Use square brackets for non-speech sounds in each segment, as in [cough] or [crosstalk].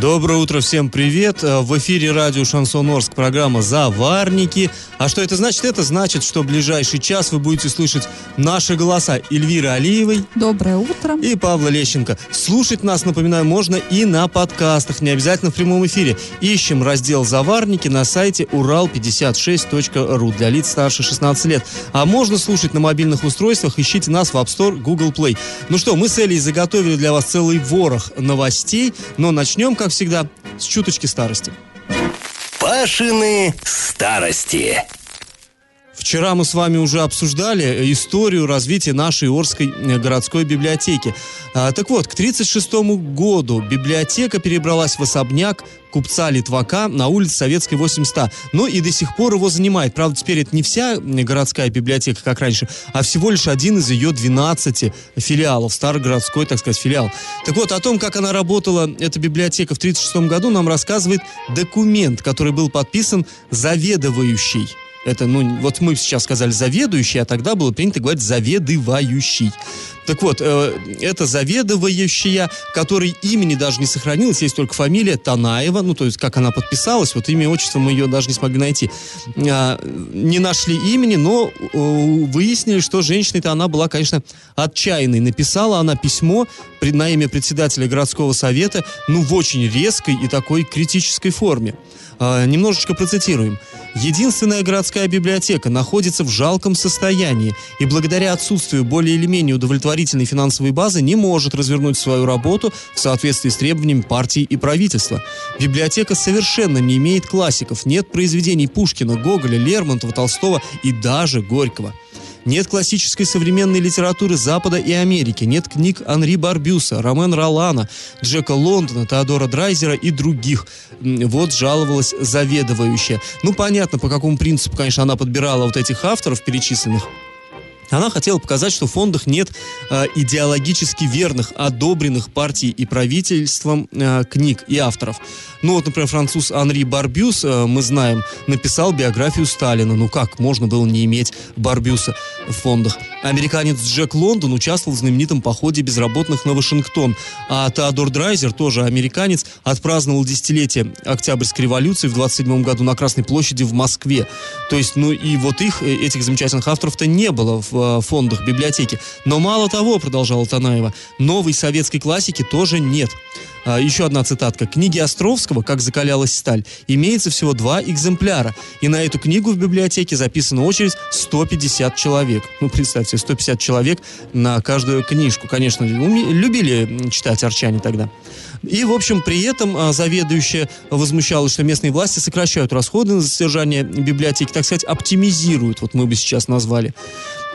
Доброе утро, всем привет. Э, в эфире радио Шансон Орск, программа «Заварники». А что это значит? Это значит, что в ближайший час вы будете слышать наши голоса Эльвиры Алиевой. Доброе утро. И Павла Лещенко. Слушать нас, напоминаю, можно и на подкастах, не обязательно в прямом эфире. Ищем раздел «Заварники» на сайте урал56.ру для лиц старше 16 лет. А можно слушать на мобильных устройствах. Ищите нас в App Store, Google Play. Ну что, мы с Элей заготовили для вас целый ворох новостей, но начнем, как всегда, с чуточки старости. Пашины старости. Вчера мы с вами уже обсуждали историю развития нашей Орской э, городской библиотеки. А, так вот, к 1936 году библиотека перебралась в особняк купца Литвака на улице Советской 800. Ну и до сих пор его занимает. Правда, теперь это не вся городская библиотека, как раньше, а всего лишь один из ее 12 филиалов, старогородской, так сказать, филиал. Так вот, о том, как она работала, эта библиотека в 1936 году, нам рассказывает документ, который был подписан заведующий это, ну, вот мы сейчас сказали заведующий, а тогда было принято говорить заведывающий. Так вот, э, это заведующая, которой имени даже не сохранилось, есть только фамилия Танаева, ну, то есть, как она подписалась, вот имя и отчество мы ее даже не смогли найти. Э, не нашли имени, но э, выяснили, что женщина-то она была, конечно, отчаянной. Написала она письмо на имя председателя городского совета, ну, в очень резкой и такой критической форме. Э, немножечко процитируем. Единственная городская библиотека находится в жалком состоянии и благодаря отсутствию более или менее удовлетворительной финансовой базы не может развернуть свою работу в соответствии с требованиями партии и правительства. Библиотека совершенно не имеет классиков, нет произведений Пушкина, Гоголя, Лермонтова, Толстого и даже Горького. Нет классической современной литературы Запада и Америки, нет книг Анри Барбюса, Ромен Ролана, Джека Лондона, Теодора Драйзера и других. Вот жаловалась заведующая. Ну, понятно, по какому принципу, конечно, она подбирала вот этих авторов перечисленных. Она хотела показать, что в фондах нет э, идеологически верных, одобренных партией и правительством э, книг и авторов. Ну вот, например, француз Анри Барбюс, э, мы знаем, написал биографию Сталина. Ну как можно было не иметь Барбюса в фондах? Американец Джек Лондон участвовал в знаменитом походе безработных на Вашингтон. А Теодор Драйзер, тоже американец, отпраздновал десятилетие Октябрьской революции в 27 году на Красной площади в Москве. То есть, ну и вот их, э, этих замечательных авторов-то не было в в фондах библиотеки. Но мало того, продолжала Танаева, новой советской классики тоже нет. А, еще одна цитатка. Книги Островского «Как закалялась сталь» имеется всего два экземпляра. И на эту книгу в библиотеке записана очередь 150 человек. Ну, представьте, 150 человек на каждую книжку. Конечно, любили читать арчане тогда. И, в общем, при этом а, заведующая возмущалась, что местные власти сокращают расходы на содержание библиотеки, так сказать, оптимизируют, вот мы бы сейчас назвали.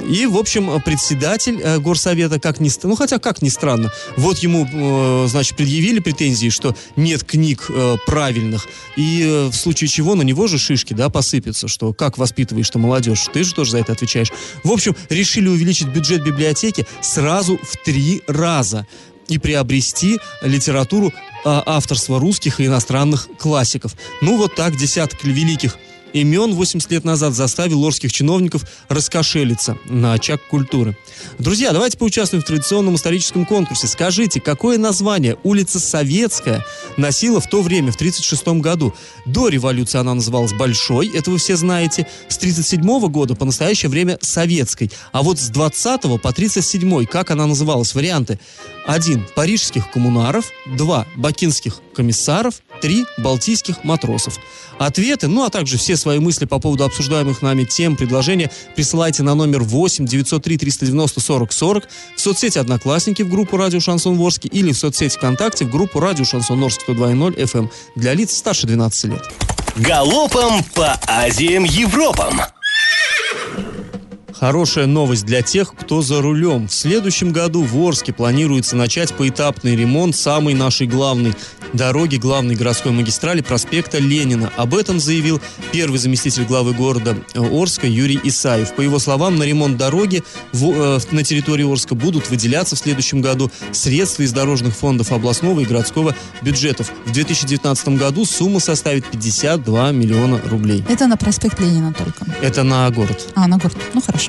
И, в общем, председатель э, горсовета, как ни ну хотя как ни странно, вот ему, э, значит, предъявили претензии, что нет книг э, правильных, и в случае чего на него же шишки, да, посыпятся, что как воспитываешь ты молодежь, ты же тоже за это отвечаешь. В общем, решили увеличить бюджет библиотеки сразу в три раза и приобрести литературу а, авторства русских и иностранных классиков. Ну вот так десяток великих имен 80 лет назад заставил лорских чиновников раскошелиться на очаг культуры. Друзья, давайте поучаствуем в традиционном историческом конкурсе. Скажите, какое название улица Советская носила в то время, в 1936 году? До революции она называлась Большой, это вы все знаете. С 1937 года по настоящее время Советской. А вот с 20 по 37 как она называлась? Варианты. 1. Парижских коммунаров. 2. Бакинских комиссаров. 3. Балтийских матросов. Ответы, ну а также все свои мысли по поводу обсуждаемых нами тем, предложения присылайте на номер 8 903 390 40 40 в соцсети Одноклассники в группу Радио Шансон Ворске или в соцсети ВКонтакте в группу Радио Шансон Орск 102.0 FM для лиц старше 12 лет. Галопом по Азиям Европам! Хорошая новость для тех, кто за рулем. В следующем году в Орске планируется начать поэтапный ремонт самой нашей главной дороги, главной городской магистрали проспекта Ленина. Об этом заявил первый заместитель главы города Орска Юрий Исаев. По его словам, на ремонт дороги в, э, на территории Орска будут выделяться в следующем году средства из дорожных фондов областного и городского бюджетов. В 2019 году сумма составит 52 миллиона рублей. Это на проспект Ленина только. Это на город. А, на город. Ну, хорошо.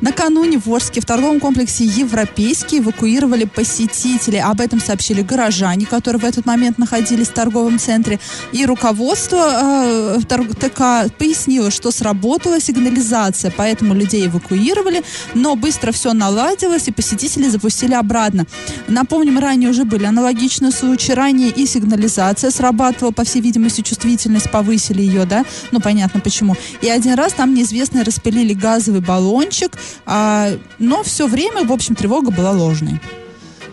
Накануне в Орске в торговом комплексе «Европейский» эвакуировали посетителей. Об этом сообщили горожане, которые в этот момент находились в торговом центре. И руководство э, ТК пояснило, что сработала сигнализация, поэтому людей эвакуировали, но быстро все наладилось, и посетители запустили обратно. Напомним, ранее уже были аналогичные случаи. Ранее и сигнализация срабатывала, по всей видимости, чувствительность повысили ее, да? Ну, понятно почему. И один раз там неизвестные распылили газовый баллончик, а, но все время, в общем, тревога была ложной.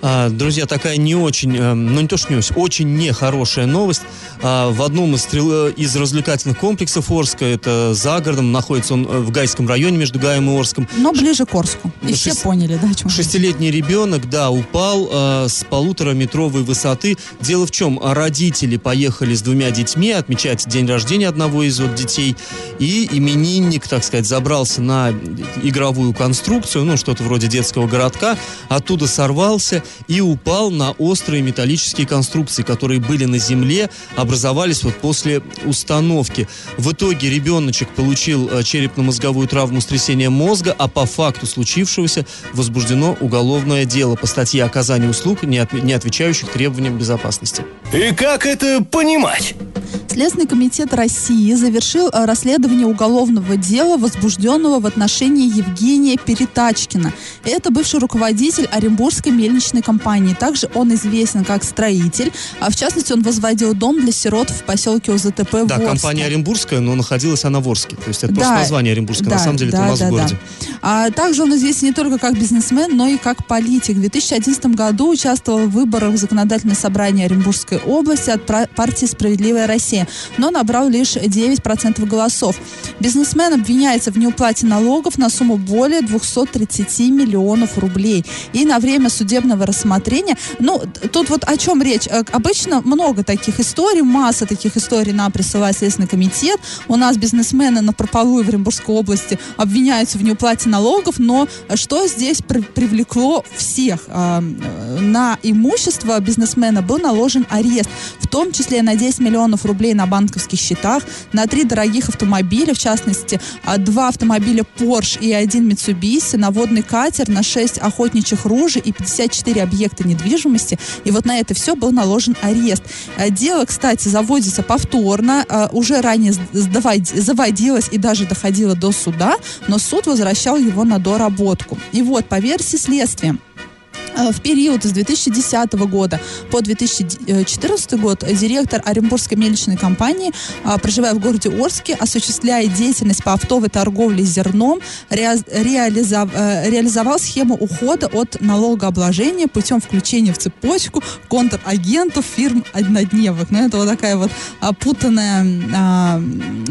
А, друзья, такая не очень, э, ну не то что не очень, очень нехорошая новость. А, в одном из, э, из развлекательных комплексов Орска, это за городом, находится он э, в Гайском районе между Гаем и Орском. Но ближе к Орску. И все поняли, да, о чем Шестилетний ребенок, да, упал э, с полутораметровой высоты. Дело в чем, родители поехали с двумя детьми отмечать день рождения одного из вот детей, и именинник, так сказать, забрался на игровую конструкцию, ну, что-то вроде детского городка, оттуда сорвался и упал на острые металлические конструкции, которые были на земле, образовались вот после установки. В итоге ребеночек получил э, черепно-мозговую травму стрясения мозга, а по факту случившегося возбуждено уголовное дело по статье оказания услуг, не, от, не отвечающих требованиям безопасности. И как это понимать? Следственный комитет России завершил э, расследование уголовного дела, возбужденного в отношении Евгения Перетачкина. Это бывший руководитель Оренбургской мельничной компании. Также он известен как строитель. А в частности, он возводил дом для сирот в поселке УЗТП Да, Ворске. компания Оренбургская, но находилась она в Орске. То есть это да, просто название Оренбургское. Да, На самом деле да, это у нас да, в городе. Да. А также он известен не только как бизнесмен, но и как политик. В 2011 году участвовал в выборах в законодательное собрание Оренбургской области от партии «Справедливая Россия» но набрал лишь 9% голосов. Бизнесмен обвиняется в неуплате налогов на сумму более 230 миллионов рублей. И на время судебного рассмотрения, ну, тут вот о чем речь. Э, обычно много таких историй, масса таких историй нам присылает Следственный комитет. У нас бизнесмены на Прополу в Оренбургской области обвиняются в неуплате налогов, но что здесь при привлекло всех? А, на имущество бизнесмена был наложен арест, в том числе на 10 миллионов рублей на банковских счетах, на три дорогих автомобиля, в частности, а, два автомобиля Porsche и один Mitsubishi, на водный катер, на 6 охотничьих ружей и 54 объекта недвижимости. И вот на это все был наложен арест. А, дело, кстати, заводится повторно, уже ранее заводилось и даже доходило до суда, но суд возвращал его на доработку. И вот, по версии следствия, в период с 2010 года по 2014 год директор Оренбургской мельничной компании, а, проживая в городе Орске, осуществляя деятельность по оптовой торговле зерном, реализов, э, реализовал схему ухода от налогообложения путем включения в цепочку контрагентов фирм однодневок. Ну, это вот такая вот путанная а,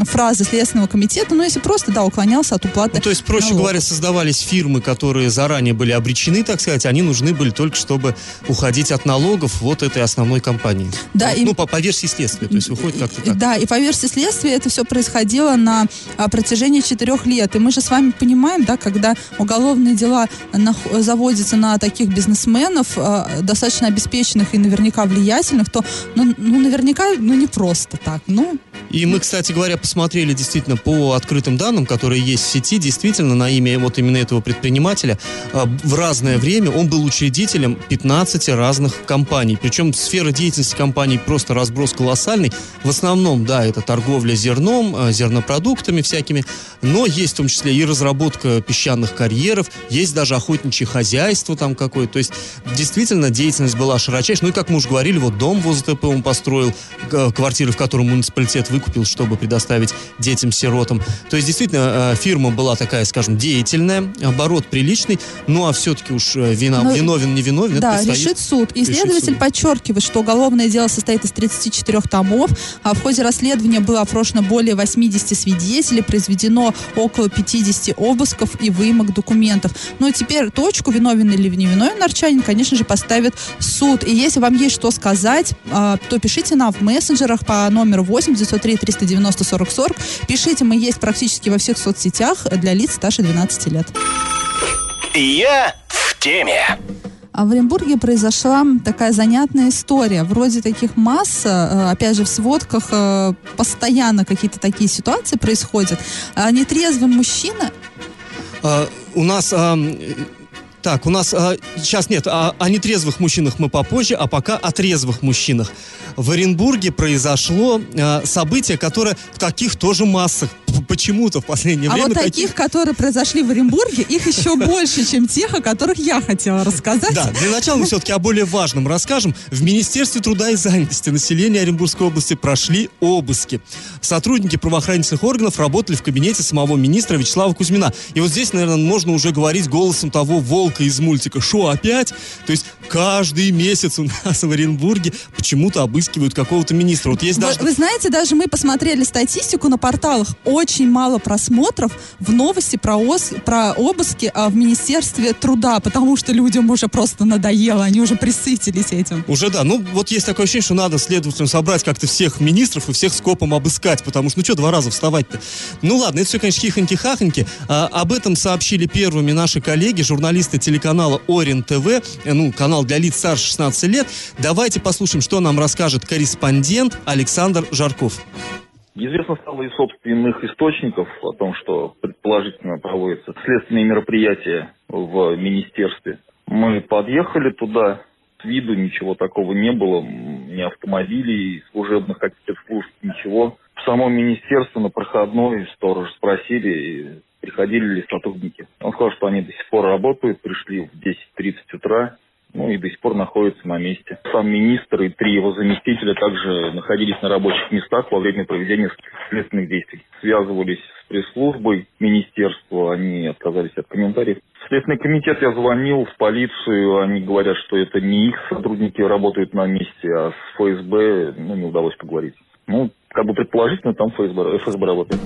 фраза Следственного комитета. Ну, если просто, да, уклонялся от уплаты ну, То есть, проще налогов. говоря, создавались фирмы, которые заранее были обречены, так сказать, они нужны были только чтобы уходить от налогов вот этой основной компании. Да, ну, и... ну по, по версии следствия, то есть выходит как-то так. Да, и по версии следствия это все происходило на а, протяжении четырех лет. И мы же с вами понимаем, да, когда уголовные дела на, заводятся на таких бизнесменов, а, достаточно обеспеченных и наверняка влиятельных, то, ну, ну наверняка, ну, не просто так. Ну, и мы, кстати говоря, посмотрели действительно по открытым данным, которые есть в сети, действительно на имя вот именно этого предпринимателя а, в разное время он был учредителем 15 разных компаний. Причем сфера деятельности компаний просто разброс колоссальный. В основном, да, это торговля зерном, а, зернопродуктами всякими, но есть в том числе и разработка песчаных карьеров, есть даже охотничье хозяйство там какое-то. То есть действительно деятельность была широчайшая. Ну и как мы уже говорили, вот дом в ОЗТП он построил, квартиры, в котором муниципалитет выкупил, чтобы предоставить детям-сиротам. То есть, действительно, э, фирма была такая, скажем, деятельная, оборот приличный, ну а все-таки уж э, вина, Ну, виновен, не виновен, Да, решит суд. И решит следователь суд. подчеркивает, что уголовное дело состоит из 34 томов, а в ходе расследования было опрошено более 80 свидетелей, произведено около 50 обысков и выемок документов. Ну и теперь точку, виновен или не виновен Арчанин, конечно же, поставит суд. И если вам есть что сказать, а, то пишите нам в мессенджерах по номеру 8 903 390 40 40. Пишите, мы есть практически во всех соцсетях для лиц старше 12 лет. Я в теме. А в Оренбурге произошла такая занятная история. Вроде таких масс, э, опять же, в сводках э, постоянно какие-то такие ситуации происходят. А Нетрезвый мужчина А, у нас... а, так, у нас а, сейчас нет, а, о нетрезвых мужчинах мы попозже, а пока о трезвых мужчинах. В Оренбурге произошло а, событие, которое в таких тоже массах почему-то в последнее а время вот таких, которые произошли в Оренбурге, их еще [laughs] больше, чем тех, о которых я хотела рассказать. Да, для начала мы все-таки о более важном расскажем. В Министерстве труда и занятости населения Оренбургской области прошли обыски. Сотрудники правоохранительных органов работали в кабинете самого министра Вячеслава Кузьмина. И вот здесь, наверное, можно уже говорить голосом того волка из мультика. Шо, опять? То есть каждый месяц у нас в Оренбурге почему-то обыскивают какого-то министра. Вот есть Вы, даже... вы знаете, даже мы посмотрели статистику на порталах. Очень мало просмотров в новости про, ос- про обыски а, в Министерстве труда, потому что людям уже просто надоело, они уже присытились этим. Уже да, ну вот есть такое ощущение, что надо следователям собрать как-то всех министров и всех скопом обыскать, потому что ну что два раза вставать-то? Ну ладно, это все, конечно, хихоньки-хахоньки. А, об этом сообщили первыми наши коллеги, журналисты телеканала Орен ТВ, э, ну, канал для лиц старше 16 лет. Давайте послушаем, что нам расскажет корреспондент Александр Жарков. Известно стало из собственных источников о том, что предположительно проводятся следственные мероприятия в министерстве. Мы подъехали туда, с виду ничего такого не было, ни автомобилей, служебных как спецслужб, ничего. В самом министерство на проходной сторож спросили, приходили ли сотрудники. Он сказал, что они до сих пор работают, пришли в 10.30 утра, ну и до сих пор находятся на месте. Сам министр и три его заместителя также находились на рабочих местах во время проведения следственных действий. Связывались с пресс-службой министерства, они отказались от комментариев. Следственный комитет я звонил, в полицию, они говорят, что это не их сотрудники работают на месте, а с ФСБ ну, не удалось поговорить. Ну, как бы предположительно, там ФСБ, ФСБ работает.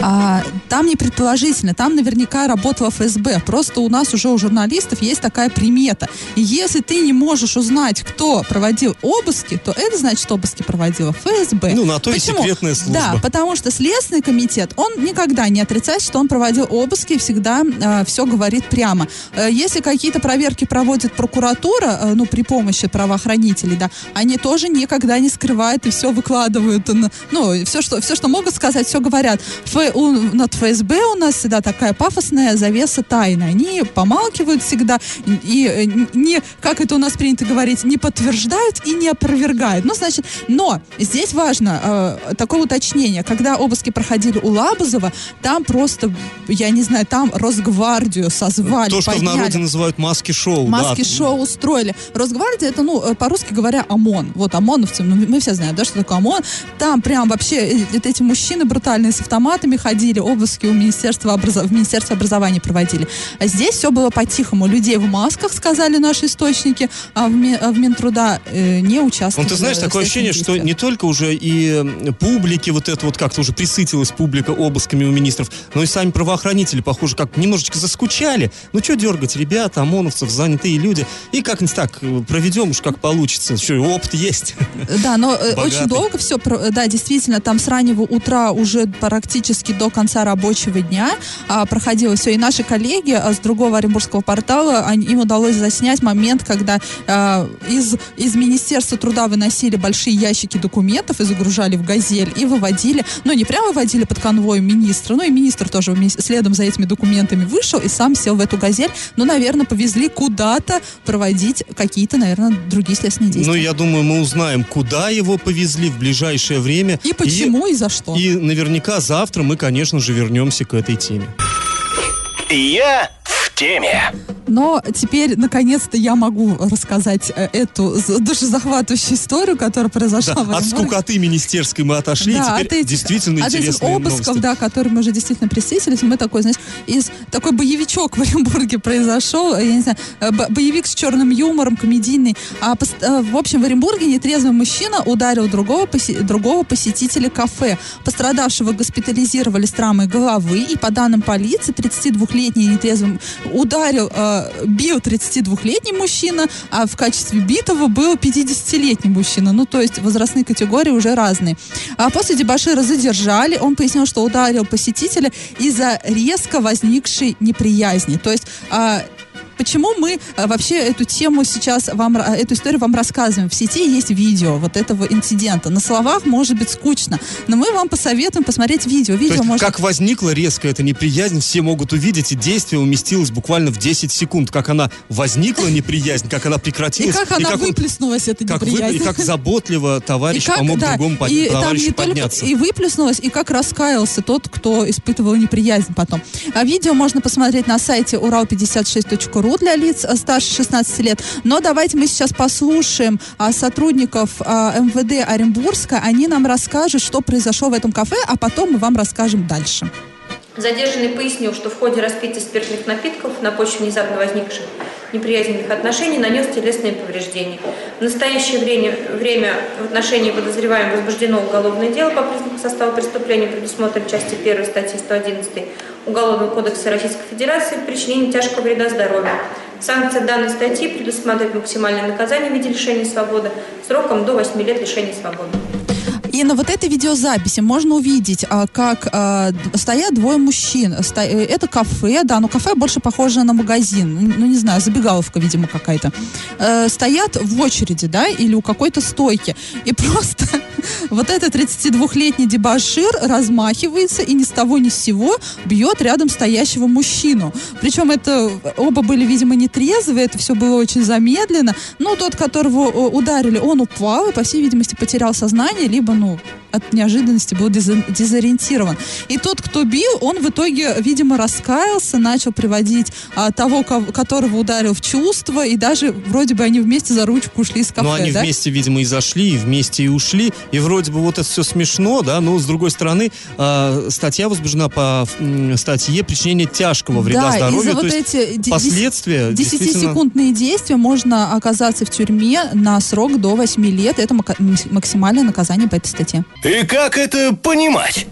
А, там не предположительно, там наверняка работала ФСБ. Просто у нас уже у журналистов есть такая примета. И если ты не можешь узнать, кто проводил обыски, то это значит, обыски проводила ФСБ. Ну, на то и Почему? секретная служба. Да, потому что Следственный комитет, он никогда не отрицает, что он проводил обыски и всегда все говорит прямо. Э, если какие-то проверки проводит прокуратура, э, ну, при помощи правоохранителей, да, они тоже никогда не скрывают и все выкладывают. Ну, все, что, все, что могут сказать, все говорят. Ф- у- над ФСБ у нас всегда такая пафосная завеса тайны. Они помалкивают всегда и э, не, как это у нас принято говорить, не подтверждают и не опровергают. Ну, значит, но здесь важно э, такое уточнение. Когда обыски проходили у Лабузова, там просто, я не знаю, там Росгвардию созвали, То, что в подняли. народе называют маски-шоу. да. Маски-шоу устроили. Росгвардия, это, ну, э, по-русски говоря, ОМОН. Вот ОМОНовцы, ну, мы все знаем, да, что такое ОМОН. Там прям вообще э, вот эти мужчины брутальные с автоматами ходили, обыски у Министерства, образо- в Министерстве образования проводили. А здесь все было по-тихому. Людей в масках, сказали наши источники, а в, Ми- а в Минтруда э, не участвовали. Ну, ты знаешь, такое ощущение, что не только уже и э, публики вот это вот как-то уже присытилась публика обысками у министров, но и сами правоохранители, похоже, как немножечко заскучали. Ну, что дергать, ребята, ОМОНовцев, занятые люди. И как-нибудь так э, проведем уж как получится. Что, опыт есть. Да, но э, [laughs] Богатый. очень долго все, да, действительно, там с раннего утра уже практически до конца рабочего дня а, проходило все. И наши коллеги а, с другого оренбургского портала, они- им удалось заснять момент, когда а, из, из Министерства труда выносили большие ящики документов и загружали в «Газель» и выводили, ну, не прямо выводили под конвоем министра, ну, и министр тоже вместе- следом за этими документами вышел и сам сел в эту «Газель». Ну, наверное, повезли куда-то проводить какие-то, наверное, другие следственные действия. Ну, я думаю, мы узнаем, куда его повезли в ближайшее время. И почему, и, за что. И наверняка завтра мы, конечно же, вернемся к этой теме. Я в теме. Но теперь, наконец-то, я могу рассказать э, эту душезахватывающую историю, которая произошла Да, в от Оренбурге. скукоты министерской мы отошли, Да, теперь от этих- действительно от этих интересные обысков, новости. да, которые мы уже действительно присытились, мы такой, знаешь, из такой боевичок в Оренбурге произошел, я не знаю, э, бо- боевик с черным юмором, комедийный. А, э, в общем, в Оренбурге нетрезвый мужчина ударил другого, посе- другого посетителя кафе. Пострадавшего госпитализировали с травмой головы, и по данным полиции, 32-летний нетрезвый ударил, э, бил 32-летний мужчина, а в качестве битого был 50-летний мужчина. Ну, то есть возрастные категории уже разные. А после дебашира задержали. Он пояснил, что ударил посетителя из-за резко возникшей неприязни. То есть а, Почему мы а, вообще эту тему сейчас вам, ра- эту историю вам рассказываем? В сети есть видео вот этого инцидента. На словах может быть скучно, но мы вам посоветуем посмотреть видео. То Видео есть, можно... как возникла резко эта неприязнь, все могут увидеть, и действие уместилось буквально в 10 секунд. Как она возникла, неприязнь, как она И прекратилась. как она он- выплеснулась, эта неприязнь. и как заботливо товарищ помог да, другому под- и там товарищу не только подняться. и выплеснулось, и как раскаялся тот, кто испытывал неприязнь потом. А видео можно посмотреть на сайте урал56.ру для лиц э, старше 16 лет. Но давайте мы сейчас послушаем а, сотрудников а, МВД Оренбургска. Они нам расскажут, что произошло в этом кафе, а потом мы вам расскажем дальше. Задержанный пояснил, что в ходе распития спиртных напитков на почве внезапно возникших неприязненных отношений нанес телесные повреждения. В настоящее время, время в отношении подозреваемого возбуждено уголовное дело по признакам состава преступления, предусмотрено части 1 статьи 111 Уголовного кодекса Российской Федерации причинение тяжкого вреда здоровью. Санкция данной статьи предусматривает максимальное наказание в виде лишения свободы сроком до 8 лет лишения свободы. И на вот этой видеозаписи можно увидеть, а, как а, стоят двое мужчин. Э, Это кафе, да, но кафе больше похоже на магазин. Ну, не знаю, забегаловка, видимо, какая-то. Э, Стоят в очереди, да, или у какой-то стойки. И [laughs] просто вот этот 32-летний дебашир размахивается и ни с того ни с сего бьет рядом стоящего мужчину. Причем это оба были, видимо, нетрезвые, это все было очень замедленно. Ну, тот, которого э, ударили, он упал и, по всей видимости, потерял сознание, либо, ну, от неожиданности был дезо- дезориентирован. И тот, кто бил, он в итоге, видимо, раскаялся, начал приводить а, того, кого- которого ударил в чувство, и даже вроде бы они вместе за ручку ушли из кафе, Ну, они да? вместе, видимо, и зашли, и вместе и ушли. И вроде бы вот это все смешно, да, но с другой стороны, э, статья возбуждена по м, статье причинения тяжкого вреда да, здоровью. то вот есть эти последствия действительно... 10-секундные действия можно оказаться в тюрьме на срок до 8 лет. Это максимальное наказание по этой статье. И как это понимать?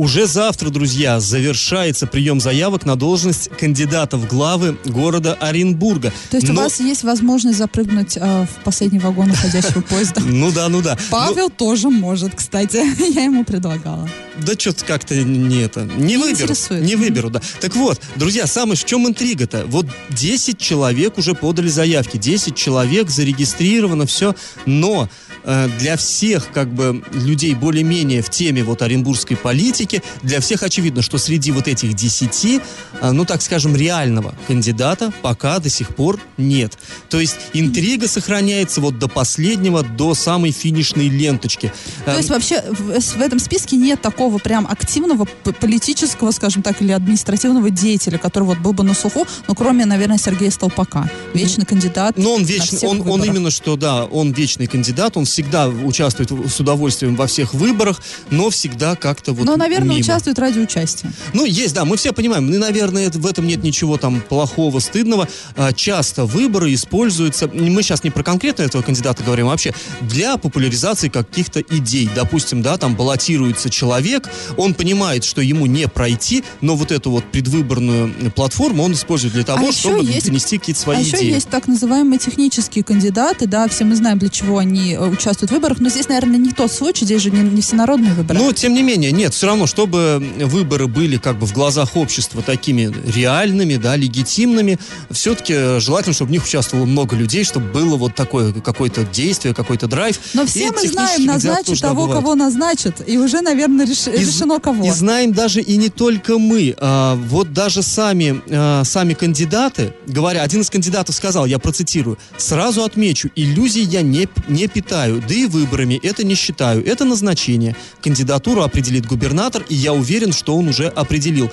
Уже завтра, друзья, завершается прием заявок на должность кандидата в главы города Оренбурга. То есть у Но- вас есть возможность запрыгнуть э, в последний вагон уходящего поезда? [laughs] Ну да, ну да. Павел тоже может, кстати. [laughs] Я ему предлагала. Да что-то как-то не это. Не, выберу. Не выберу, да. Так вот, друзья, самое, в чем интрига-то? Вот 10 человек уже подали заявки, 10 человек зарегистрировано, все, но э, для всех, как бы, людей более-менее в теме вот оренбургской политики, для всех очевидно, что среди вот этих 10, э, ну, так скажем, реального кандидата пока до сих пор нет. То есть интрига сохраняется вот до последнего, до самой финишной ленточки. То есть вообще в, этом списке нет такого прям активного политического, скажем так, или административного деятеля, который вот был бы на слуху, ну, кроме, наверное, Сергея Столпака. Вечный кандидат. Ну, он вечный, он, он именно что, да, он вечный кандидат, он всегда участвует с удовольствием во всех выборах, но всегда как-то вот Но, наверное, мимо. участвует ради участия. Ну, есть, да, мы все понимаем, ну, и, наверное, в этом нет ничего там плохого, стыдного. А, часто выборы используются, мы сейчас не про конкретно этого кандидата говорим, а вообще для популяризации каких-то идей. Допустим, да, там баллотируется человек, он понимает, что ему не пройти, но вот эту вот предвыборную платформу он использует для того, еще чтобы есть- донести какие-то свои а еще идеи. есть так называемые технические кандидаты, да, все мы знаем, для чего они э, участвуют в выборах, но здесь, наверное, не тот случай, здесь же не, не всенародные выборы. Но, тем не менее, нет, все равно, чтобы выборы были как бы в глазах общества такими реальными, да, легитимными, все-таки желательно, чтобы в них участвовало много людей, чтобы было вот такое какое-то действие, какой-то драйв. Но все мы знаем, назначат того, бывают. кого назначат, и уже, наверное, реш- И решено кого. И знаем даже и не только мы. А, вот даже сами, а, сами кандидаты, говоря, один из кандидатов сказал, я процитирую, сразу отмечу, иллюзий я не, не питаю, да и выборами это не считаю. Это назначение. Кандидатуру определит губернатор губернатор, и я уверен, что он уже определил.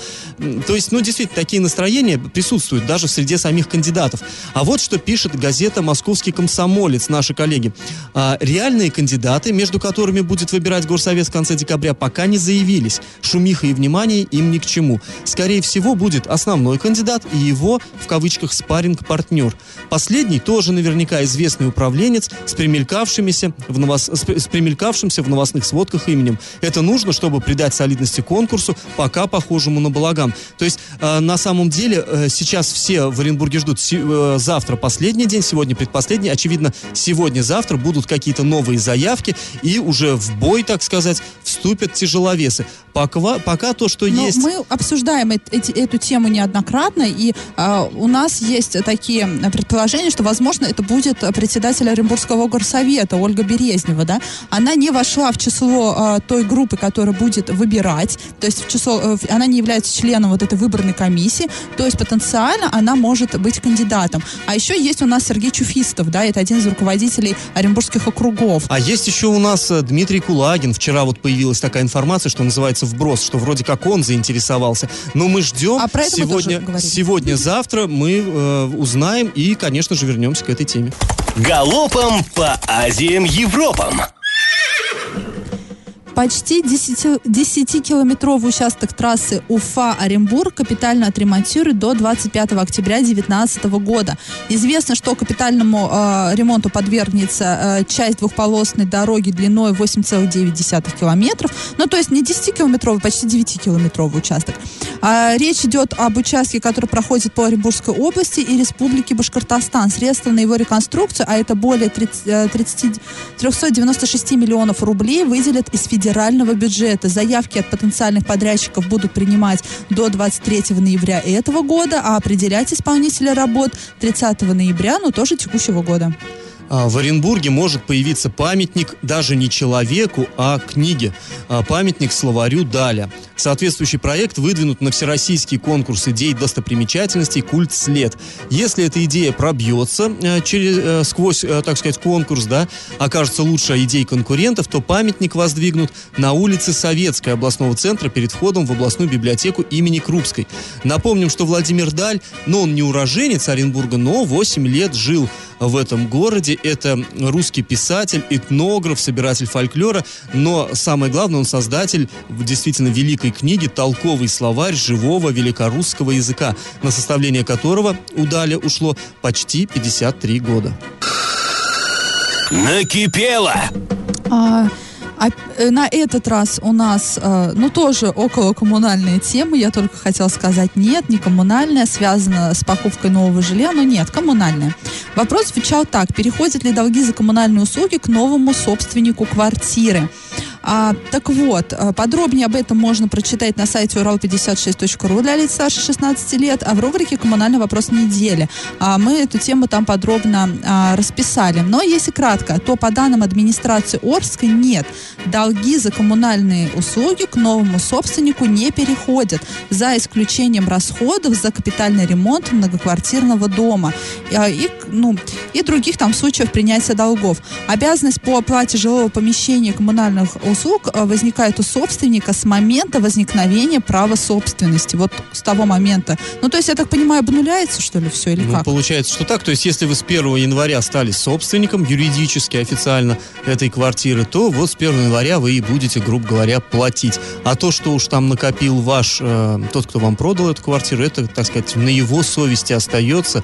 То есть, ну, действительно, такие настроения присутствуют даже в среде самих кандидатов. А вот что пишет газета «Московский комсомолец», наши коллеги. А, реальные кандидаты, между которыми будет выбирать Горсовет в конце декабря, пока не заявились. Шумиха и внимание им ни к чему. Скорее всего, будет основной кандидат и его, в кавычках, спарринг-партнер. Последний тоже наверняка известный управленец с примелькавшимися в, новос... с примелькавшимся в новостных сводках именем. Это нужно, чтобы придать солидности конкурсу, пока похожему на балаган. То есть, э, на самом деле, э, сейчас все в Оренбурге ждут си... э, завтра последний день, сегодня предпоследний. Очевидно, сегодня-завтра будут какие-то новые заявки, и уже в бой, так сказать, вступят тяжеловесы. Пока, пока то, что Но есть... мы обсуждаем эт- эти- эту тему неоднократно, и а, у нас есть такие предположения, что, возможно, это будет председатель Оренбургского горсовета Ольга Березнева, да? Она не вошла в число а, той группы, которая будет выбирать, то есть в число, э, она не является членом вот этой выборной комиссии, то есть потенциально она может быть кандидатом. А еще есть у нас Сергей Чуфистов, да, это один из руководителей Оренбургских округов. А есть еще у нас э, Дмитрий Кулагин. Вчера вот появилась такая информация, что называется вброс, что вроде как он заинтересовался. Но мы ждем. А про это мы сегодня, тоже говорили. сегодня-завтра мы э, узнаем и, конечно же, вернемся к этой теме. Галопом по Азиям Европам. Почти 10 10-километровый участок трассы Уфа-Оренбург капитально отремонтируют до 25 октября 2019 года. Известно, что капитальному э, ремонту подвергнется э, часть двухполосной дороги длиной 8,9 километров. Ну, то есть не 10-километровый, почти 9-километровый участок. А, речь идет об участке, который проходит по Оренбургской области и Республике Башкортостан. Средства на его реконструкцию, а это более 30, э, 30 396 миллионов рублей, выделят из федерального бюджета. Заявки от потенциальных подрядчиков будут принимать до 23 ноября этого года, а определять исполнителя работ 30 ноября, ну, тоже текущего года. А, В Оренбурге может появиться памятник даже не человеку, а книге. А, Памятник словарю Даля. Соответствующий проект выдвинут на всероссийский конкурс идей достопримечательностей «Культ след». Если эта идея пробьется э, через, э, сквозь, э, так сказать, конкурс, да, окажется лучше идей конкурентов, то памятник воздвигнут на улице Советской областного центра перед входом в областную библиотеку имени Крупской. Напомним, что Владимир Даль, ну, он не уроженец Оренбурга, но 8 лет жил в этом городе. Это русский писатель, этнограф, собиратель фольклора, но самое главное, он создатель действительно великой книги «Толковый словарь живого великорусского языка», на составление которого у Даля ушло почти 53 года. Накипело! А, а, э, на этот раз у нас, э, ну, тоже около коммунальные темы. Я только хотела сказать, нет, не коммунальная, связана с покупкой нового жилья, но нет, коммунальная. Вопрос звучал так. Переходят ли долги за коммунальные услуги к новому собственнику квартиры? А, так вот, э, подробнее об этом можно прочитать на сайте урал56.ру для лиц старше 16 лет, а в рубрике «Коммунальный вопрос недели». А, мы эту тему там подробно а, расписали. Но если кратко, то по данным администрации Орска нет. Долги за коммунальные услуги к новому собственнику не переходят, за исключением расходов за капитальный ремонт многоквартирного дома а, и, ну, и других там случаев принятия долгов. Обязанность по оплате жилого помещения коммунальных услуг а, возникает у собственника с момента возникновения права собственности. Вот с того момента. Ну, то есть, я так понимаю, обнуляется, что ли, все или Ну, как? получается, что так. То есть, если вы с 1 января стали собственником юридически, официально этой квартиры, то вот с 1 января вы и будете, грубо говоря, платить. А то, что уж там накопил ваш, э, тот, кто вам продал эту квартиру, это, так сказать, на его совести остается.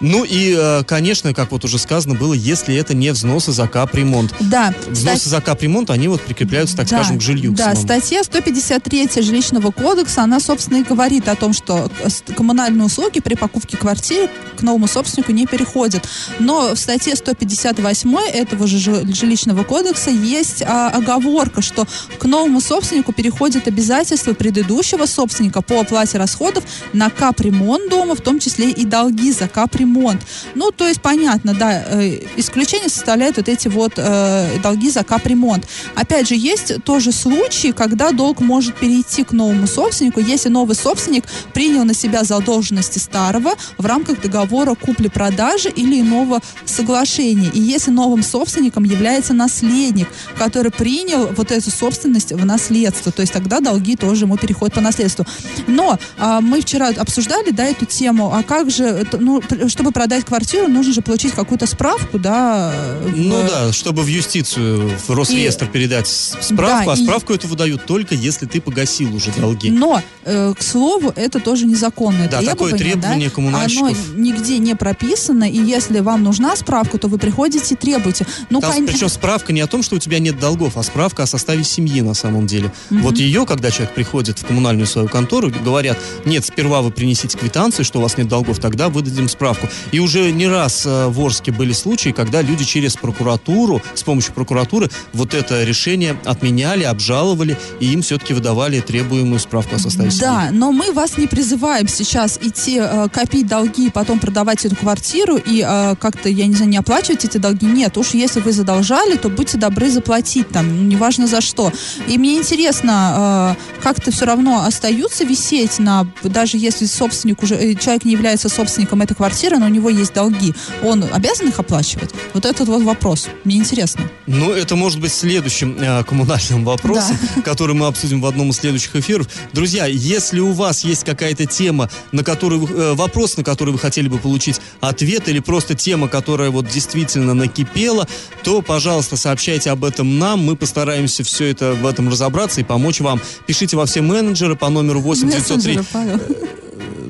Ну и, э, конечно, как вот уже сказано было, если это не взносы за капремонт. Да. Взносы за капремонт, они вот прикрепляются, так Да, скажем, к жилью. к Да, самому. статья 153 жилищного кодекса, она, собственно, и говорит о том, что коммунальные услуги при покупке квартиры к новому собственнику не переходят. Но в статье 158 этого же жи- жилищного кодекса есть а, оговорка, что к новому собственнику переходят обязательства предыдущего собственника по оплате расходов на капремонт дома, в том числе и долги за капремонт. Капремонт. Ну, то есть, понятно, да, э, исключение составляют вот эти вот э, долги за капремонт. Опять же, есть тоже случаи, когда долг может перейти к новому собственнику, если новый собственник принял на себя задолженности старого в рамках договора купли-продажи или иного соглашения. И если новым собственником является наследник, который принял вот эту собственность в наследство, то есть тогда долги тоже ему переходят по наследству. Но а, мы вчера обсуждали, да, эту тему, а как же, это, ну, чтобы продать квартиру, нужно же получить какую-то справку, да? в- Ну да, чтобы в юстицию, в Росреестр передать с- справку, Да, а и- справку эту выдают только если ты погасил уже долги. Но, э, к слову, это тоже незаконное Да, такое требование. требование да? коммунальщиков. Оно нигде не прописано, и если вам нужна справка, то вы приходите и требуете. Ну, Там, кон- причем справка не о том, что у тебя нет долгов, а справка о составе семьи на самом деле. Вот ее, когда человек приходит в коммунальную свою контору, говорят, нет, сперва вы принесите квитанцию, что у вас нет долгов, тогда выдадим справку. И уже не раз э, в Орске были случаи, когда люди через прокуратуру, с помощью прокуратуры, вот это решение отменяли, обжаловали, и им все-таки выдавали требуемую справку о составе семьи. Да, но мы вас не призываем сейчас идти э, копить долги потом продавать эту квартиру и э, как-то, я не знаю, не оплачивать эти долги. Нет, уж если вы задолжали, то будьте добры заплатить там, неважно за что. И мне интересно, как-то все равно остаются висеть на, даже если собственник уже, человек не является собственником этой квартиры, но у него есть долги, он обязан их оплачивать? Вот этот вот вопрос. Мне интересно. Ну, это может быть следующим э, коммунальным вопросом, который мы обсудим в одном из следующих эфиров. Друзья, если у вас есть какая-то тема, на которую вы- э, вопрос, на который вы хотели бы получить ответ, или просто тема, которая вот действительно накипела, то, пожалуйста, сообщайте об этом нам. Мы постараемся все это в этом разобраться и помочь вам. Пишите во все менеджеры по номеру 8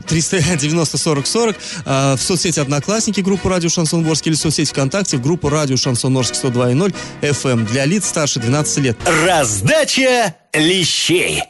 903 Мессенджеры, Павел. 390 40 40 э, в соцсети Одноклассники группу Радио Шансон Орск или в соцсети ВКонтакте в группу Радио Шансон Орск 102.0 FM для лиц старше 12 лет. Раздача лещей.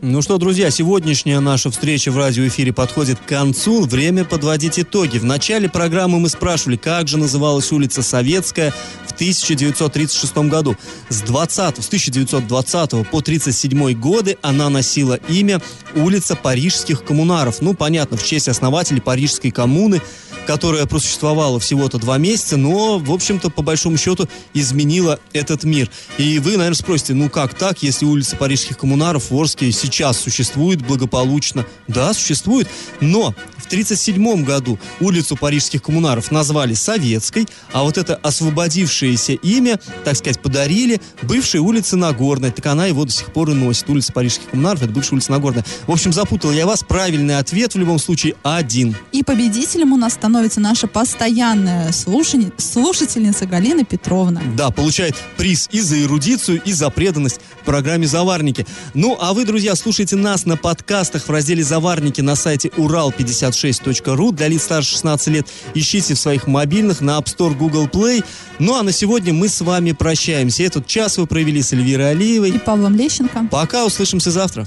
Ну что, друзья, сегодняшняя наша встреча в радиоэфире подходит к концу. Время подводить итоги. В начале программы мы спрашивали, как же называлась улица Советская в 1936 году. С, 20, с 1920 по 1937 годы она носила имя улица Парижских коммунаров. Ну, понятно, в честь основателей Парижской коммуны, которая просуществовала всего-то два месяца, но, в общем-то, по большому счету, изменила этот мир. И вы, наверное, спросите, ну как так, если улица Парижских коммунаров в Орске сейчас существует благополучно? Да, существует, но в 1937 году улицу Парижских коммунаров назвали Советской, а вот это освободившееся имя, так сказать, подарили бывшей улице Нагорной. Так она его до сих пор и носит. Улица Парижских коммунаров, это бывшая улица Нагорная. В общем, запутал я вас. Правильный ответ в любом случае один. И победителем у нас становится наша постоянная слушани- слушательница Галина Петровна. Да, получает приз и за эрудицию, и за преданность программе «Заварники». Ну, а вы, друзья, слушайте нас на подкастах в разделе «Заварники» на сайте урал56.ру для лиц старше 16 лет. Ищите в своих мобильных на App Store, Google Play. Ну, а на сегодня мы с вами прощаемся. Этот час вы провели с Эльвирой И Алиевой. Павлом Лещенко. Пока, услышимся завтра.